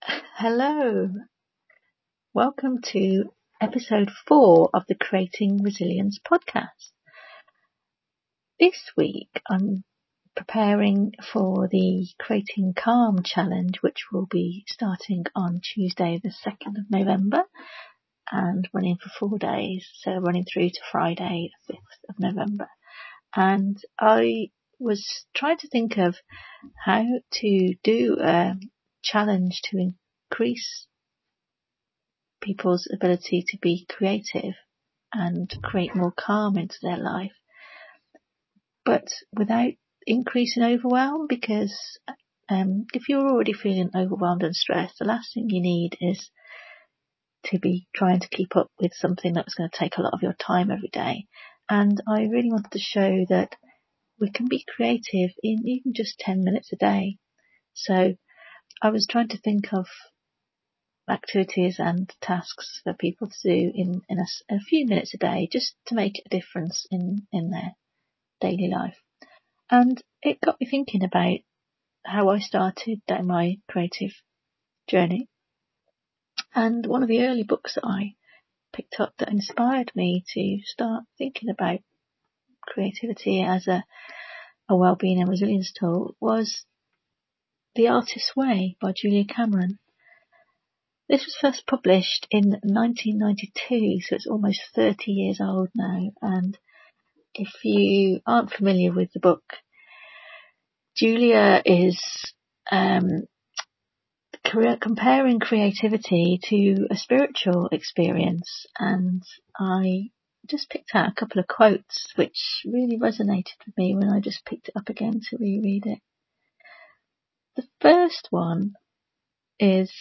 Hello. Welcome to episode four of the Creating Resilience podcast. This week I'm preparing for the Creating Calm challenge, which will be starting on Tuesday, the 2nd of November and running for four days. So running through to Friday, the 5th of November. And I was trying to think of how to do a challenge to increase people's ability to be creative and create more calm into their life, but without increasing overwhelm because um, if you're already feeling overwhelmed and stressed, the last thing you need is to be trying to keep up with something that's going to take a lot of your time every day. And I really wanted to show that we can be creative in even just 10 minutes a day. So I was trying to think of activities and tasks for people to do in, in a, a, few minutes a day just to make a difference in, in their daily life. And it got me thinking about how I started my creative journey. And one of the early books that I picked up that inspired me to start thinking about creativity as a, a well-being and resilience tool was The Artist's Way by Julia Cameron. This was first published in 1992, so it's almost 30 years old now. And if you aren't familiar with the book, Julia is um, comparing creativity to a spiritual experience, and I just picked out a couple of quotes which really resonated with me when I just picked it up again to reread it. The first one is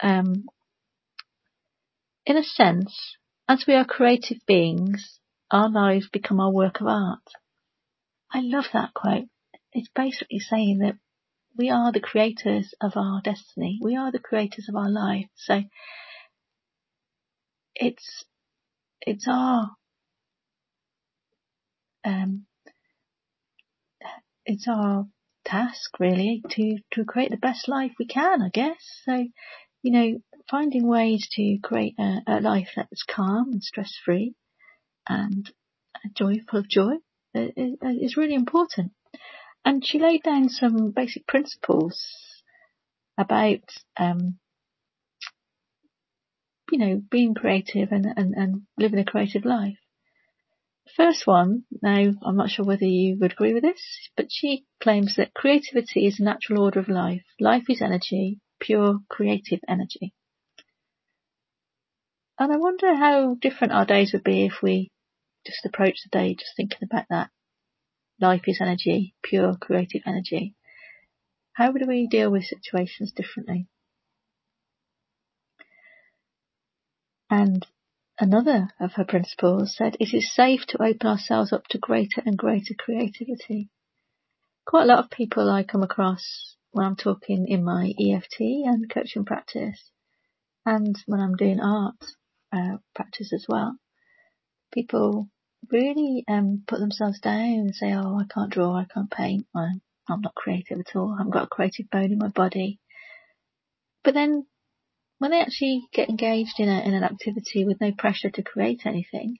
um, in a sense, as we are creative beings, our lives become our work of art. I love that quote. It's basically saying that we are the creators of our destiny. We are the creators of our life. So it's, it's our, um, it's our task really to, to create the best life we can, I guess. So you know, finding ways to create a, a life that's calm and stress free and joyful of joy is, is really important. And she laid down some basic principles about, um, you know, being creative and, and, and living a creative life. First one, now I'm not sure whether you would agree with this, but she claims that creativity is a natural order of life. Life is energy pure creative energy. And I wonder how different our days would be if we just approach the day just thinking about that. Life is energy, pure creative energy. How would we deal with situations differently? And another of her principles said it is safe to open ourselves up to greater and greater creativity. Quite a lot of people I come across when I'm talking in my EFT and coaching practice and when I'm doing art uh, practice as well. People really um, put themselves down and say, oh, I can't draw, I can't paint, I'm, I'm not creative at all, I haven't got a creative bone in my body. But then when they actually get engaged in, a, in an activity with no pressure to create anything,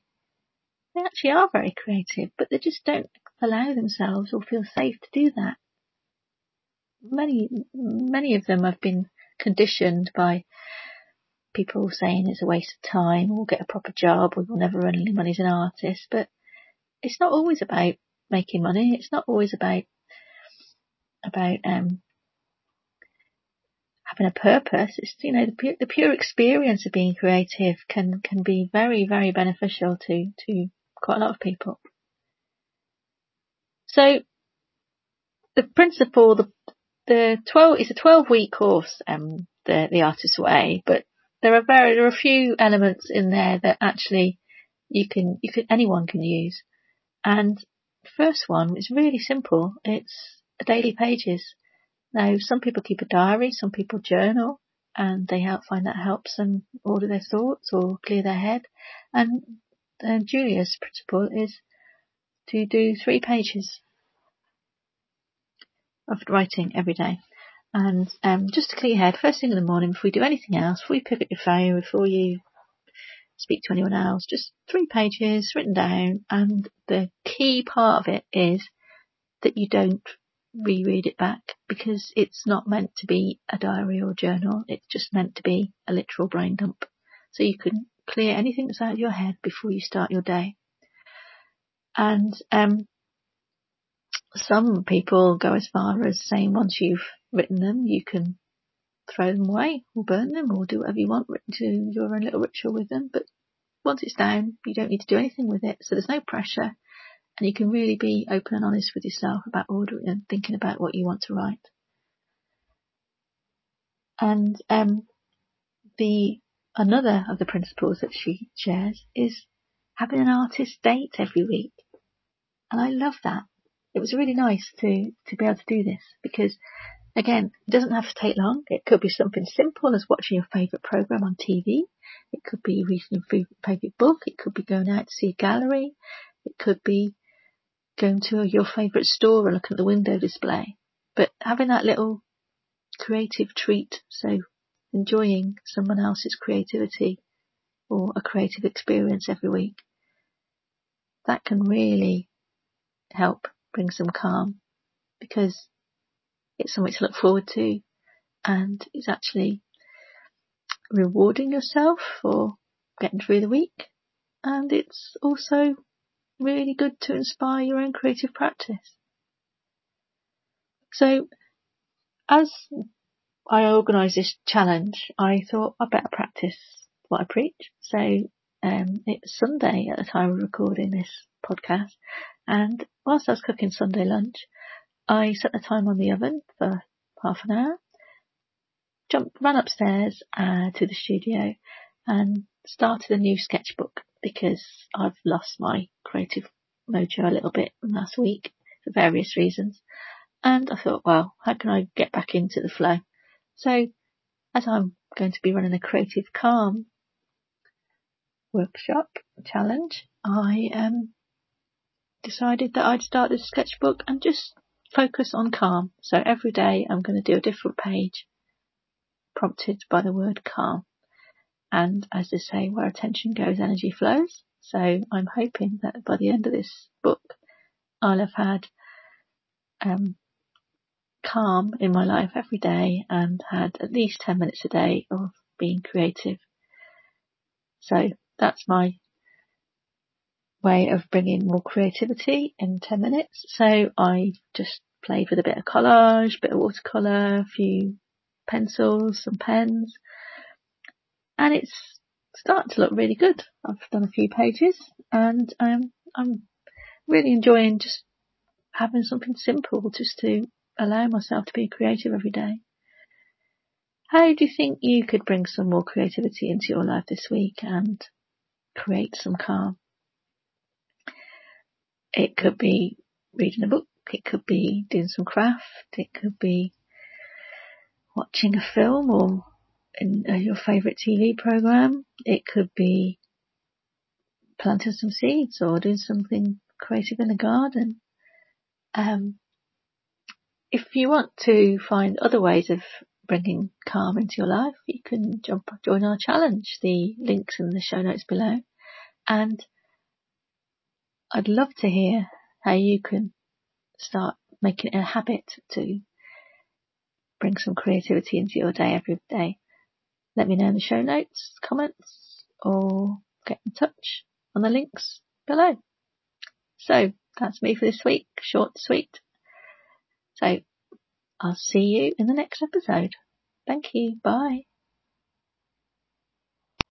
they actually are very creative, but they just don't allow themselves or feel safe to do that many, many of them have been conditioned by people saying it's a waste of time or get a proper job or you'll never earn any money as an artist. But it's not always about making money. It's not always about, about, um, having a purpose. It's, you know, the pure, the pure experience of being creative can, can be very, very beneficial to, to quite a lot of people. So the principle, the, the 12 it's a 12 week course um the the artist's way but there are very there are a few elements in there that actually you can you can anyone can use and the first one is really simple it's daily pages now some people keep a diary some people journal and they find that helps them order their thoughts or clear their head and, and Julia's principle is to do three pages of writing every day. And um, just to clear your head, first thing in the morning, before you do anything else, before you pick up your phone, before you speak to anyone else, just three pages written down. And the key part of it is that you don't reread it back because it's not meant to be a diary or journal. It's just meant to be a literal brain dump. So you can clear anything that's out of your head before you start your day. And um, some people go as far as saying once you've written them, you can throw them away or burn them or do whatever you want to your own little ritual with them. But once it's down, you don't need to do anything with it. So there's no pressure and you can really be open and honest with yourself about ordering and thinking about what you want to write. And, um, the, another of the principles that she shares is having an artist date every week. And I love that. It was really nice to, to be able to do this because again, it doesn't have to take long. It could be something simple as watching your favourite programme on TV. It could be reading your favourite book. It could be going out to see a gallery. It could be going to your favourite store and looking at the window display. But having that little creative treat, so enjoying someone else's creativity or a creative experience every week, that can really help bring some calm because it's something to look forward to and it's actually rewarding yourself for getting through the week and it's also really good to inspire your own creative practice. So as I organised this challenge, I thought I better practice what I preach. So um, it was Sunday at the time of recording this podcast, and whilst I was cooking Sunday lunch, I set the time on the oven for half an hour, jumped, ran upstairs uh, to the studio, and started a new sketchbook because I've lost my creative mojo a little bit last week for various reasons. And I thought, well, how can I get back into the flow? So as I'm going to be running a creative calm workshop challenge, I um, decided that I'd start this sketchbook and just focus on calm. So every day I'm going to do a different page prompted by the word calm. And as they say, where attention goes, energy flows. So I'm hoping that by the end of this book, I'll have had um, calm in my life every day and had at least 10 minutes a day of being creative. So that's my way of bringing more creativity in 10 minutes. So I just played with a bit of collage, bit of watercolour, a few pencils, some pens, and it's starting to look really good. I've done a few pages and um, I'm really enjoying just having something simple just to allow myself to be creative every day. How do you think you could bring some more creativity into your life this week and create some calm? It could be reading a book, it could be doing some craft, it could be watching a film or uh, your favourite TV program. It could be planting some seeds or doing something creative in the garden. Um, if you want to find other ways of bringing calm into your life, you can jump join our challenge. The links in the show notes below, and I'd love to hear how you can start making it a habit to bring some creativity into your day every day let me know in the show notes, comments, or get in touch on the links below. So that's me for this week, short, sweet. So I'll see you in the next episode. Thank you. Bye.